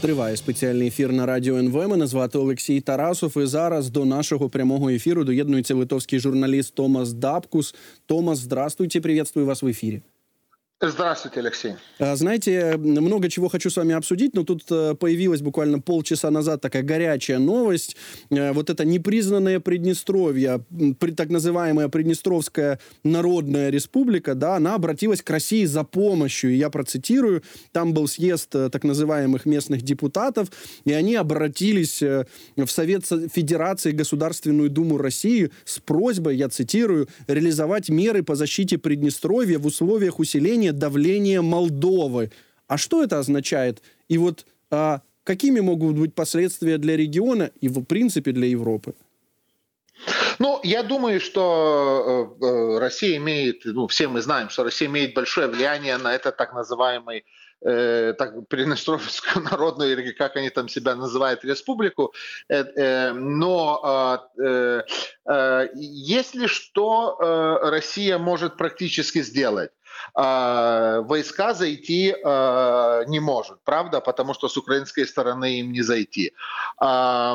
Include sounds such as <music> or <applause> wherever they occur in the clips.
Триває спеціальний ефір на радіо НВ. Мене звати Олексій Тарасов. І зараз до нашого прямого ефіру доєднується литовський журналіст Томас Дабкус. Томас, здравствуйте, приветствую вас в эфире. Здравствуйте, Алексей. Знаете, много чего хочу с вами обсудить, но тут э, появилась буквально полчаса назад такая горячая новость. Э, вот это непризнанное Приднестровье, так называемая Приднестровская Народная Республика, да, она обратилась к России за помощью. И я процитирую, там был съезд э, так называемых местных депутатов, и они обратились в Совет Федерации Государственную Думу России с просьбой, я цитирую, реализовать меры по защите Приднестровья в условиях усиления снижение давления Молдовы. А что это означает? И вот а, какими могут быть последствия для региона и, в принципе, для Европы? Ну, я думаю, что э, э, Россия имеет, ну, все мы знаем, что Россия имеет большое влияние на этот так называемый э, так, Приднестровскую <laughs> народную, или как они там себя называют, республику. Э, э, но э, э, э если что э, Россия может практически сделать, э, войска зайти э, не может, правда, потому что с украинской стороны им не зайти. Э,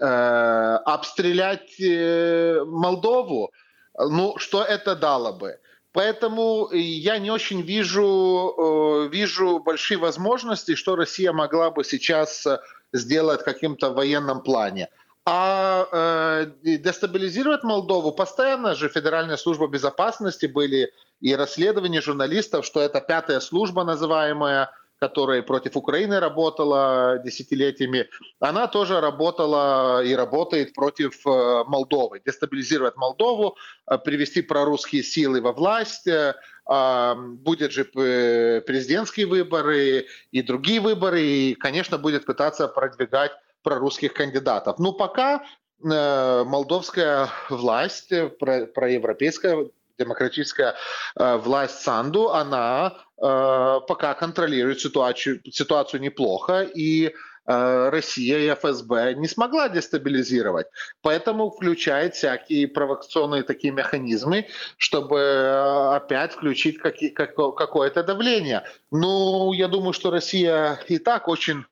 э, обстрелять э, Молдову, ну, что это дало бы? Поэтому я не очень вижу, вижу большие возможности, что Россия могла бы сейчас сделать каким-то военном плане. А э, дестабилизировать Молдову постоянно же Федеральная служба безопасности были и расследования журналистов, что это пятая служба называемая, которая против Украины работала десятилетиями, она тоже работала и работает против э, Молдовы. Дестабилизировать Молдову, э, привести прорусские силы во власть, э, а, будет же президентские выборы и другие выборы, и, конечно, будет пытаться продвигать прорусских кандидатов. Но пока молдовская власть, проевропейская демократическая власть Санду, она Э, пока контролирует ситуацию, ситуацию неплохо, и э, Россия и ФСБ не смогла дестабилизировать. Поэтому включает всякие провокационные такие механизмы, чтобы э, опять включить какое-то давление. Ну, я думаю, что Россия и так очень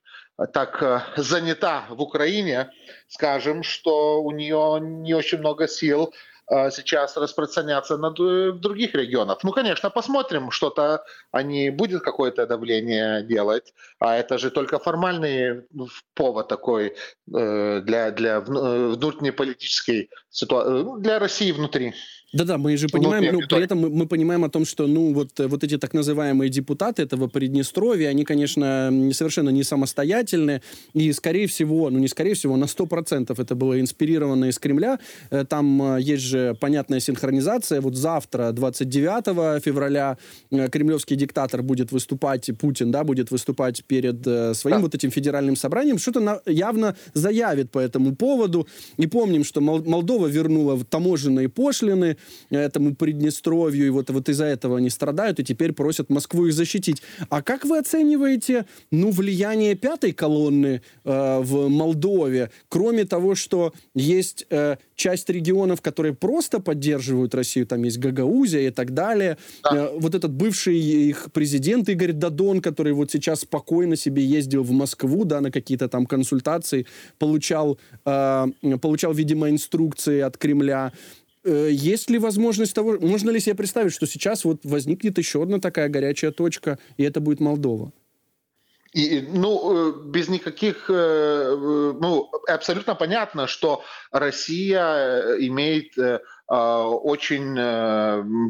так занята в Украине, скажем, что у нее не очень много сил сейчас распространяться на других регионах. Ну, конечно, посмотрим, что-то они будет какое-то давление делать, а это же только формальный повод такой э, для, для э, внутреннеполитической ситуации, ну, для России внутри. Да-да, мы же понимаем, ну, при этом мы, мы понимаем о том, что, ну, вот, вот эти так называемые депутаты этого Приднестровья, они, конечно, совершенно не самостоятельны, и, скорее всего, ну, не скорее всего, на 100% это было инспирировано из Кремля. Э, там э, есть же понятная синхронизация. Вот завтра, 29 февраля, э, кремлевский диктатор будет выступать, Путин, да, будет выступать перед своим да. вот этим федеральным собранием, что-то явно заявит по этому поводу. И помним, что Молдова вернула таможенные пошлины, этому Приднестровью, и вот, вот из-за этого они страдают, и теперь просят Москву их защитить. А как вы оцениваете, ну, влияние пятой колонны э, в Молдове, кроме того, что есть э, часть регионов, которые просто поддерживают Россию, там есть Гагаузия и так далее, да. э, вот этот бывший их президент Игорь Дадон, который вот сейчас спокойно себе ездил в Москву, да, на какие-то там консультации, получал, э, получал, видимо, инструкции от Кремля, есть ли возможность того, можно ли себе представить, что сейчас вот возникнет еще одна такая горячая точка, и это будет Молдова? И, ну, э, без никаких, э, ну, абсолютно понятно, что Россия имеет очень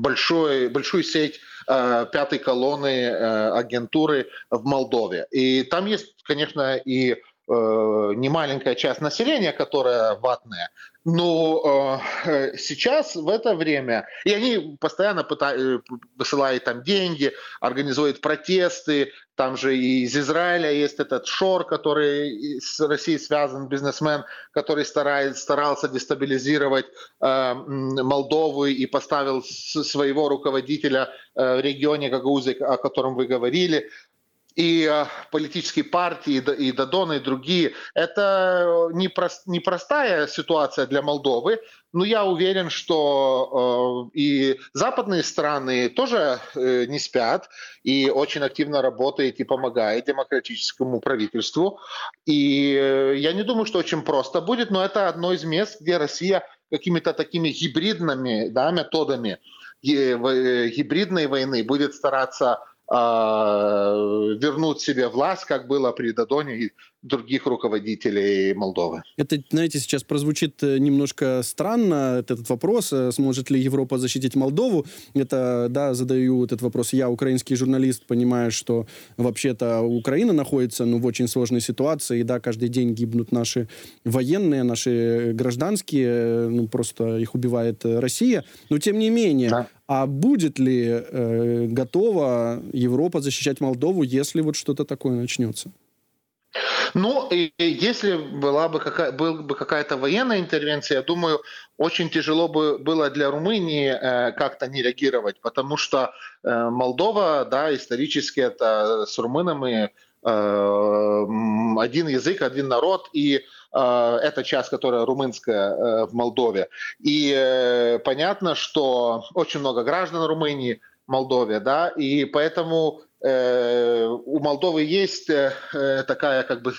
большой, большую сеть пятой колонны агентуры в Молдове. И там есть, конечно, и немаленькая часть населения, которая ватная, но э, сейчас, в это время, и они постоянно пытают, э, высылают там деньги, организуют протесты, там же и из Израиля есть этот Шор, который с Россией связан, бизнесмен, который старает, старался дестабилизировать э, Молдову и поставил своего руководителя э, в регионе Гагаузы, о котором вы говорили. И э, политические партии, и Дадон, и другие. Это непростая ситуация для Молдовы, но я уверен, что э, и западные страны тоже э, не спят и очень активно работают и помогают демократическому правительству. И э, я не думаю, что очень просто будет, но это одно из мест, где Россия какими-то такими гибридными да, методами э, гибридной войны будет стараться а, вернуть себе власть, как было при Дадоне и других руководителей Молдовы. Это, знаете, сейчас прозвучит э, немножко странно, этот вопрос, э, сможет ли Европа защитить Молдову. Это, да, задаю этот вопрос я, украинский журналист, понимаю, что вообще-то Украина находится ну, в очень сложной ситуации, и да, каждый день гибнут наши военные, наши гражданские, э, ну, просто их убивает Россия. Но тем не менее, да. А будет ли э, готова Европа защищать Молдову, если вот что-то такое начнется? Ну, и если была бы, какая, была бы какая-то военная интервенция, я думаю, очень тяжело бы было для Румынии э, как-то не реагировать, потому что э, Молдова, да, исторически это с румынами один язык, один народ, и э, это часть, которая румынская э, в Молдове. И э, понятно, что очень много граждан Румынии в Молдове, да, и поэтому э, у Молдовы есть э, такая как бы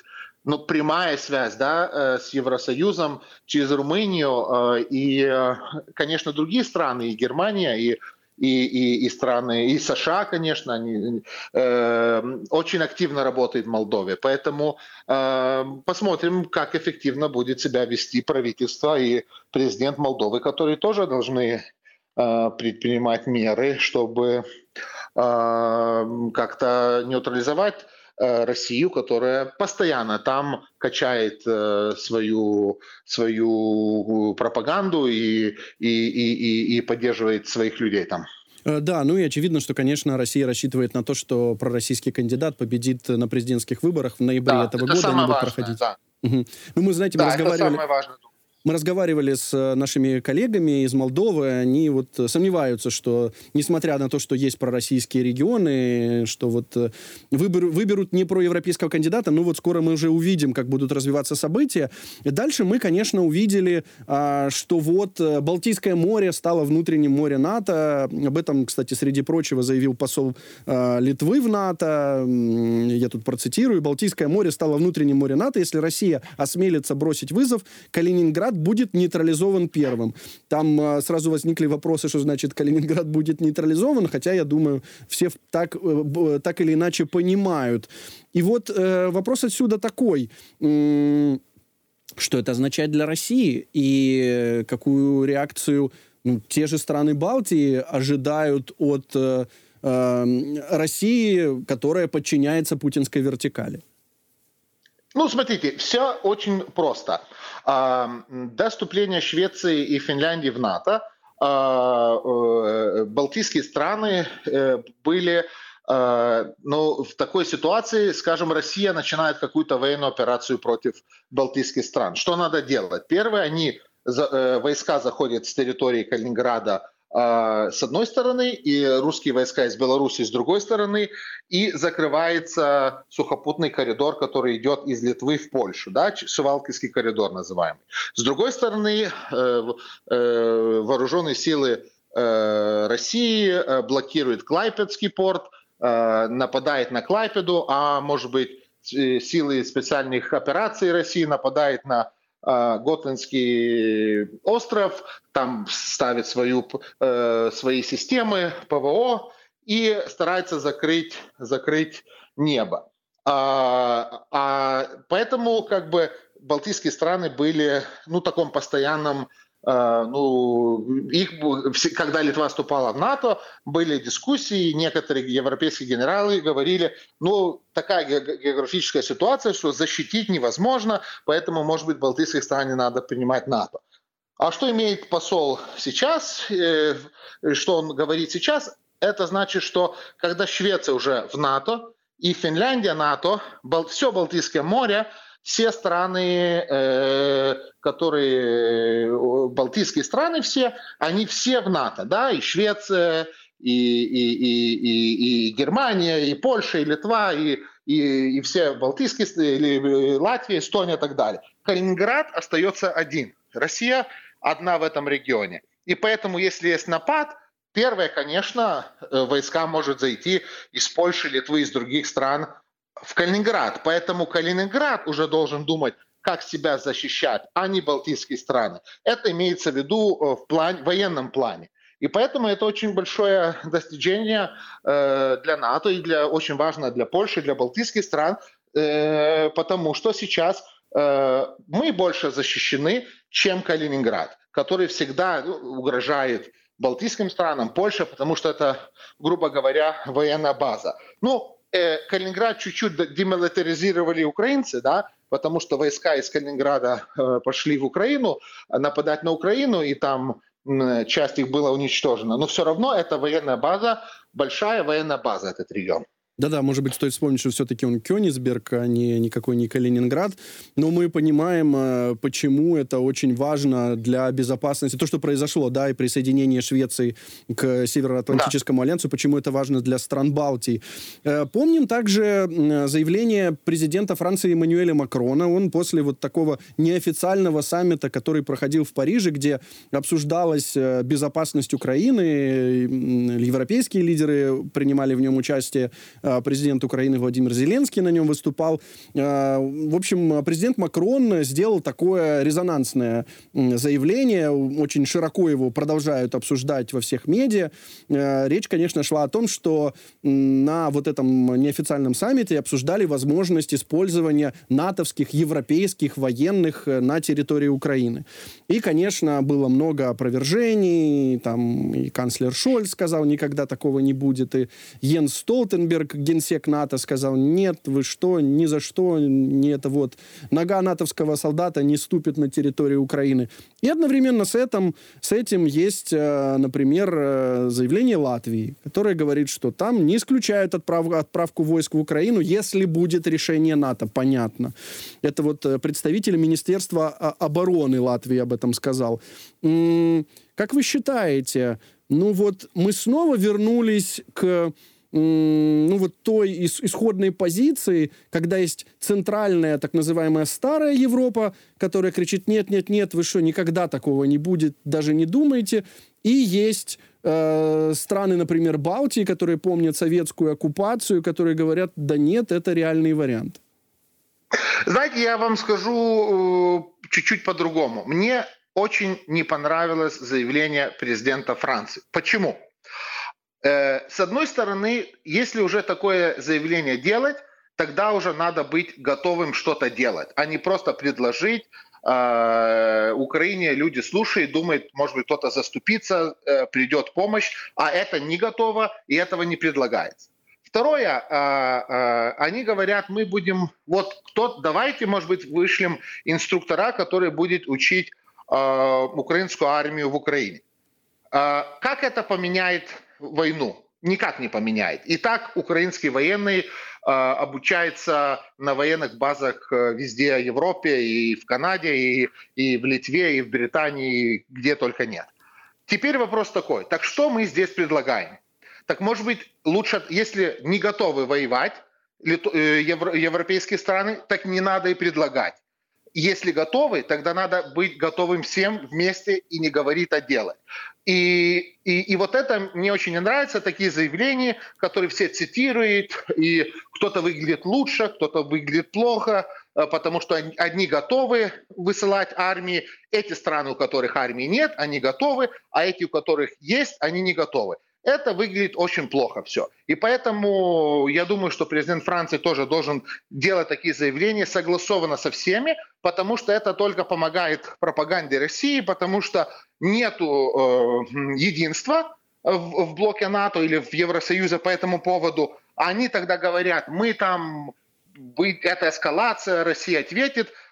ну, прямая связь да, э, с Евросоюзом через Румынию э, и, э, конечно, другие страны, и Германия, и и, и, и страны, и США, конечно, они э, очень активно работают в Молдове. Поэтому э, посмотрим, как эффективно будет себя вести правительство и президент Молдовы, которые тоже должны э, предпринимать меры, чтобы э, как-то нейтрализовать Россию, которая постоянно там качает э, свою, свою пропаганду и, и, и, и поддерживает своих людей там. Э, да, ну и очевидно, что, конечно, Россия рассчитывает на то, что пророссийский кандидат победит на президентских выборах в ноябре да, этого это года. Они будут проходить. Да. Угу. Ну, мы, знаете, да, мы разговаривали... Это самое важное. Мы разговаривали с э, нашими коллегами из Молдовы, они вот сомневаются, что, несмотря на то, что есть пророссийские регионы, что вот э, выбер, выберут не проевропейского кандидата, ну вот скоро мы уже увидим, как будут развиваться события. И дальше мы, конечно, увидели, а, что вот э, Балтийское море стало внутренним морем НАТО. Об этом, кстати, среди прочего заявил посол Литвы в НАТО. Я тут процитирую. Балтийское море стало внутренним морем НАТО. Если Россия осмелится бросить вызов, Калининград будет нейтрализован первым. Там э, сразу возникли вопросы, что значит Калининград будет нейтрализован, хотя, я думаю, все так, э, так или иначе понимают. И вот э, вопрос отсюда такой. Что это означает для России и какую реакцию ну, те же страны Балтии ожидают от э, э, России, которая подчиняется путинской вертикали? Ну, смотрите, все очень просто. До вступления Швеции и Финляндии в НАТО а, э, балтийские страны э, были а, ну, в такой ситуации, скажем, Россия начинает какую-то военную операцию против балтийских стран. Что надо делать? Первое, они э, войска заходят с территории Калининграда а, с одной стороны, и русские войска из Беларуси с другой стороны, и закрывается сухопутный коридор, который идет из Литвы в Польшу, да, Шевалкинский коридор называемый. С другой стороны, э, э, вооруженные силы э, России блокируют Клайпедский порт, нападает на Клайпеду, а может быть силы специальных операций России нападают на а, Готландский остров, там ставит свою, э, свои системы ПВО и старается закрыть, закрыть небо. А, а, поэтому как бы балтийские страны были ну, в таком постоянном а, ну, их, когда Литва вступала в НАТО, были дискуссии, некоторые европейские генералы говорили, ну, такая географическая ситуация, что защитить невозможно, поэтому, может быть, балтийских стран не надо принимать НАТО. А что имеет посол сейчас, э, что он говорит сейчас, это значит, что когда Швеция уже в НАТО, и Финляндия НАТО, все Балтийское море – все страны, э, которые, э, балтийские страны все, они все в НАТО, да, и Швеция, и, и, и, и, и, Германия, и Польша, и Литва, и, и, и все Балтийские, или Латвия, Эстония и так далее. Калининград остается один. Россия одна в этом регионе. И поэтому, если есть напад, первое, конечно, э, войска может зайти из Польши, Литвы, из других стран в Калининград. Поэтому Калининград уже должен думать, как себя защищать, а не балтийские страны. Это имеется в виду э, в плане, военном плане. И поэтому это очень большое достижение э, для НАТО и для, очень важно для Польши, для балтийских стран, э, потому что сейчас э, мы больше защищены, чем Калининград, который всегда ну, угрожает балтийским странам, Польше, потому что это, грубо говоря, военная база. Ну, э, Калининград чуть-чуть демилитаризировали украинцы, да, потому что войска из Калининграда э, пошли в Украину нападать на Украину, и там часть их была уничтожена. Но все равно это военная база, большая военная база, этот регион. Да-да, может быть, стоит вспомнить, что все-таки он Кёнигсберг, а не никакой не Калининград. Но мы понимаем, э, почему это очень важно для безопасности. То, что произошло, да, и присоединение Швеции к Североатлантическому да. альянсу, почему это важно для стран Балтии. Э, помним также заявление президента Франции Эммануэля Макрона. Он после вот такого неофициального саммита, который проходил в Париже, где обсуждалась э, безопасность Украины, европейские лидеры принимали в нем участие, президент Украины Владимир Зеленский на нем выступал. Э, в общем, президент Макрон сделал такое резонансное заявление, очень широко его продолжают обсуждать во всех медиа. Э, речь, конечно, шла о том, что на вот этом неофициальном саммите обсуждали возможность использования натовских, европейских военных на территории Украины. И, конечно, было много опровержений, там и канцлер Шольц сказал, никогда такого не будет, и Йенс Столтенберг, генсек НАТО сказал, нет, вы что, ни за что, не это вот, нога натовского солдата не ступит на территорию Украины. И одновременно с этим, с этим есть, э, например, э, заявление Латвии, которое говорит, что там не исключают отправ, отправку войск в Украину, если будет решение НАТО, понятно. Это вот э, представитель Министерства обороны Латвии об этом сказал. Как вы считаете, ну вот мы снова вернулись к ну, вот той исходной позиции, когда есть центральная так называемая старая Европа, которая кричит «нет, нет, нет, вы что, никогда такого не будет, даже не думайте», и есть э, страны, например, Балтии, которые помнят советскую оккупацию, которые говорят «да нет, это реальный вариант». Знаете, я вам скажу э, чуть-чуть по-другому. Мне очень не понравилось заявление президента Франции. Почему? Э, с одной стороны, если уже такое заявление делать, тогда уже надо быть готовым что-то делать, а не просто предложить э, Украине люди слушают, думают, может быть, кто-то заступится, э, придет помощь, а это не готово и этого не предлагается. Второе, они говорят, мы будем, вот кто, давайте, может быть, вышлем инструктора, который будет учить украинскую армию в Украине. Как это поменяет войну. Никак не поменяет. И так украинские военные э, обучаются на военных базах э, везде в Европе, и в Канаде, и, и в Литве, и в Британии, где только нет. Теперь вопрос такой. Так что мы здесь предлагаем? Так может быть лучше, если не готовы воевать э, европейские страны, так не надо и предлагать. Если готовы, тогда надо быть готовым всем вместе и не говорить, а делать. И, и, и вот это мне очень не нравится, такие заявления, которые все цитируют, и кто-то выглядит лучше, кто-то выглядит плохо, э, потому что одни готовы высылать армии, эти страны, у которых армии нет, они готовы, а эти, у которых есть, они не готовы это выглядит очень плохо все. И поэтому я думаю, что президент Франции тоже должен делать такие заявления согласованно со всеми, потому что это только помогает пропаганде России, потому что нет э, единства в, в блоке НАТО или в Евросоюзе по этому поводу. Они тогда говорят, мы там, это эскалация, Россия ответит –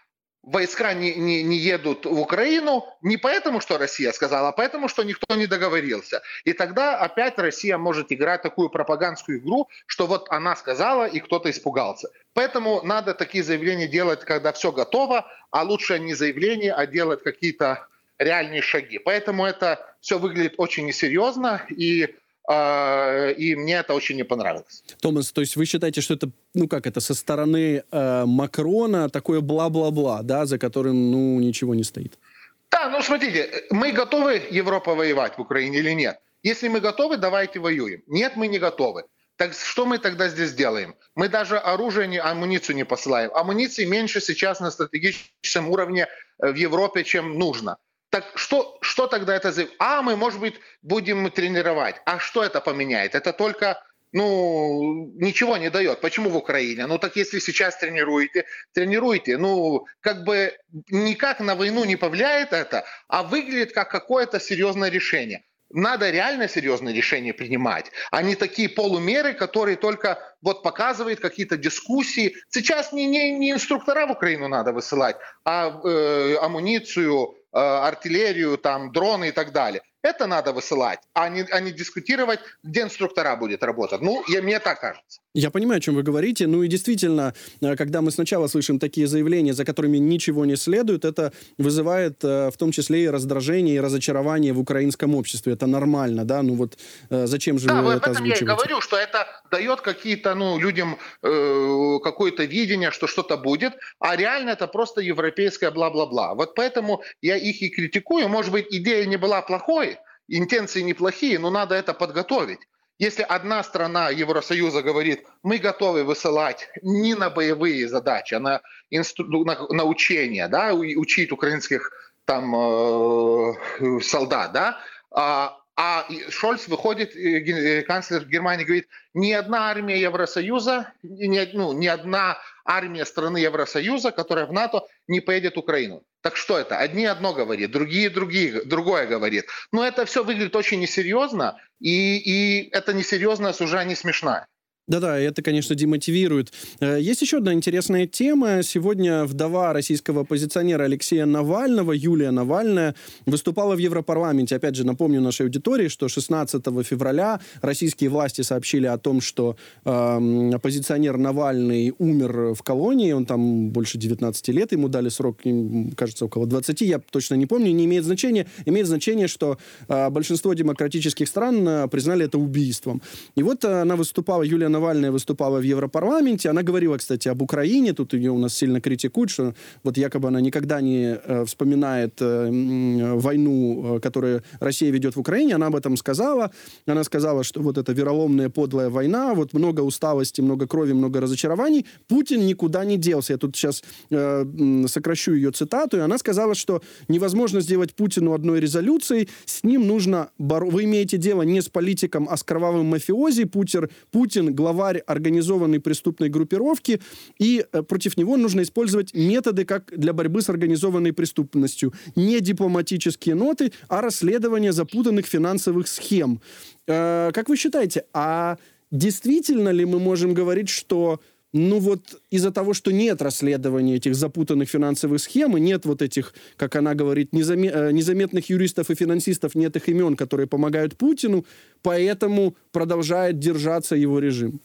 войска не, не, не едут в Украину не поэтому, что Россия сказала, а поэтому, что никто не договорился. И тогда опять Россия может играть такую пропагандскую игру, что вот она сказала, и кто-то испугался. Поэтому надо такие заявления делать, когда все готово, а лучше не заявления, а делать какие-то реальные шаги. Поэтому это все выглядит очень несерьезно, и и мне это очень не понравилось. Томас, то есть вы считаете, что это, ну как это, со стороны э, Макрона такое бла-бла-бла, да, за которым, ну, ничего не стоит? Да, ну смотрите, мы готовы Европа воевать в Украине или нет? Если мы готовы, давайте воюем. Нет, мы не готовы. Так что мы тогда здесь делаем? Мы даже оружие, не, амуницию не посылаем. Амуниции меньше сейчас на стратегическом уровне э, в Европе, чем нужно. Так что, что тогда это за... А, мы, может быть, будем тренировать. А что это поменяет? Это только ну, ничего не дает. Почему в Украине? Ну, так если сейчас тренируете, тренируйте. Ну, как бы никак на войну не повлияет это, а выглядит как какое-то серьезное решение. Надо реально серьезные решения принимать, а не такие полумеры, которые только вот показывают какие-то дискуссии. Сейчас не, не, не инструктора в Украину надо высылать, а э, амуницию, артиллерию, там, дроны и так далее. Это надо высылать, а не, а не дискутировать, где инструктора будет работать. Ну, я, мне так кажется. Я понимаю, о чем вы говорите. Ну и действительно, э, когда мы сначала слышим такие заявления, за которыми ничего не следует, это вызывает э, в том числе и раздражение, и разочарование в украинском обществе. Это нормально, да? Ну вот зачем же да, вы это этом я и говорю, что это дает какие-то, ну, людям э, какое-то видение, что что-то будет, а реально это просто европейское бла-бла-бла. Вот поэтому я их и критикую. Может быть, идея не была плохой, интенции неплохие, но надо это подготовить. Если одна страна Евросоюза говорит, мы готовы высылать не на боевые задачи, а на, инстру... на, на учения, да, учить украинских там э, солдат, да, а, а Шольц выходит, э, канцлер Германии говорит, ни одна армия Евросоюза, ни, ну, ни одна армия страны Евросоюза, которая в НАТО, не поедет в Украину. Так что это? Одни одно говорит, другие другие, другое говорит. Но это все выглядит очень несерьезно, и, и это несерьезность уже не смешная. Да-да, это, конечно, демотивирует. Э, есть еще одна интересная тема. Сегодня вдова российского оппозиционера Алексея Навального, Юлия Навальная, выступала в Европарламенте. Опять же, напомню нашей аудитории, что 16 февраля российские власти сообщили о том, что э, оппозиционер Навальный умер в колонии. Он там больше 19 лет, ему дали срок, кажется, около 20, я точно не помню, не имеет значения. Имеет значение, что э, большинство демократических стран э, признали это убийством. И вот э, она выступала, Юлия Навальная выступала в Европарламенте. Она говорила, кстати, об Украине. Тут ее у нас сильно критикуют, что вот якобы она никогда не э, вспоминает э, войну, э, которую Россия ведет в Украине. Она об этом сказала. Она сказала, что вот эта вероломная, подлая война, вот много усталости, много крови, много разочарований. Путин никуда не делся. Я тут сейчас э, сокращу ее цитату. И она сказала, что невозможно сделать Путину одной резолюцией. С ним нужно... Боро... Вы имеете дело не с политиком, а с кровавым мафиози. Путин, Путин главарь организованной преступной группировки, и э, против него нужно использовать методы как для борьбы с организованной преступностью. Не дипломатические ноты, а расследование запутанных финансовых схем. Э, как вы считаете, а действительно ли мы можем говорить, что ну вот из-за того, что нет расследования этих запутанных финансовых схем, и нет вот этих, как она говорит, незаме- э, незаметных юристов и финансистов, нет их имен, которые помогают Путину, поэтому продолжает держаться его режим.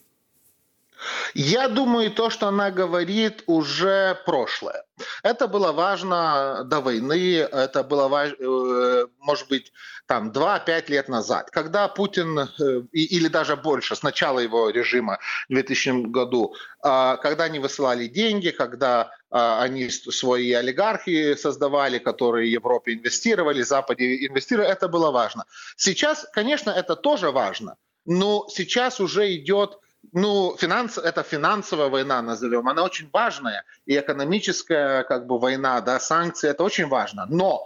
Я думаю, то, что она говорит, уже прошлое. Это было важно до войны, это было э, может быть, там 2-5 лет назад, когда Путин, э, или даже больше, с начала его режима в 2000 году, а, когда они высылали деньги, когда а, они свои олигархи создавали, которые в Европе инвестировали, в Западе инвестировали, это было важно. Сейчас, конечно, это тоже важно, но сейчас уже идет ну, финанс, это финансовая война, назовем, она очень важная, и экономическая как бы война, да, санкции, это очень важно. Но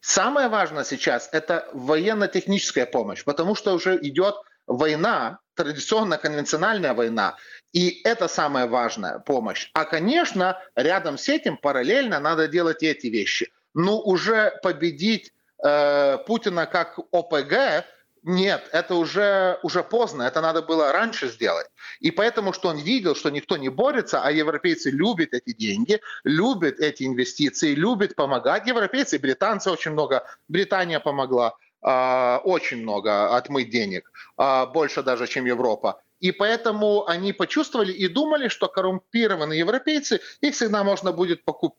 самое важное сейчас – это военно-техническая помощь, потому что уже идет война, традиционная конвенциональная война, и это самая важная помощь. А, конечно, рядом с этим параллельно надо делать эти вещи. Но уже победить э, Путина как ОПГ – нет, это уже, уже поздно, это надо было раньше сделать. И поэтому, что он видел, что никто не борется, а европейцы любят эти деньги, любят эти инвестиции, любят помогать. Европейцы, британцы очень много, Британия помогла э, очень много отмыть денег, э, больше даже, чем Европа. И поэтому они почувствовали и думали, что коррумпированные европейцы, их всегда можно будет покуп,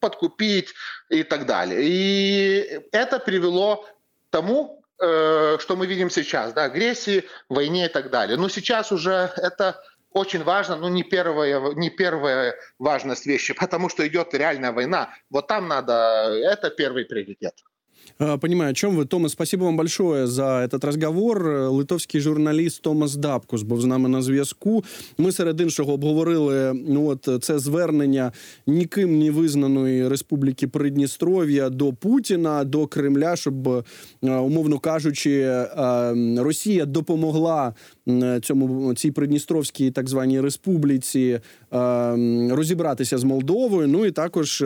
подкупить и так далее. И это привело к тому, э, что мы видим сейчас, да, агрессии, войне и так далее. Но сейчас уже это очень важно, но не первая, не первая важность вещи, <laughs> потому что идет реальная война. Вот там надо, это первый приоритет. А, понимаю, о чем вы. Томас, спасибо вам большое за этот разговор. Литовський журналіст Томас Дабкус був з нами на зв'язку. Ми серед іншого обговорили ну от це звернення ніким не визнаної республіки Придністров'я до Путіна, до Кремля, щоб умовно кажучи, Росія допомогла цьому цій Придністровській так званій республіці розібратися з Молдовою. Ну і також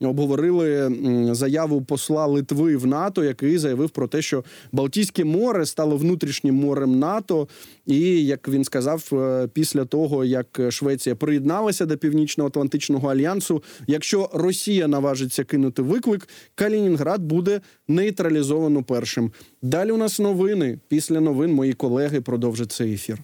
обговорили заяву посла Литви в НАТО, який заявив про те, що Балтійське море стало внутрішнім морем НАТО. І як він сказав, після того як Швеція приєдналася до Північно-Атлантичного альянсу, якщо Росія наважиться кинути виклик, Калінінград буде нейтралізовано першим. Далі у нас новини. Після новин мої колеги продовжать цей ефір.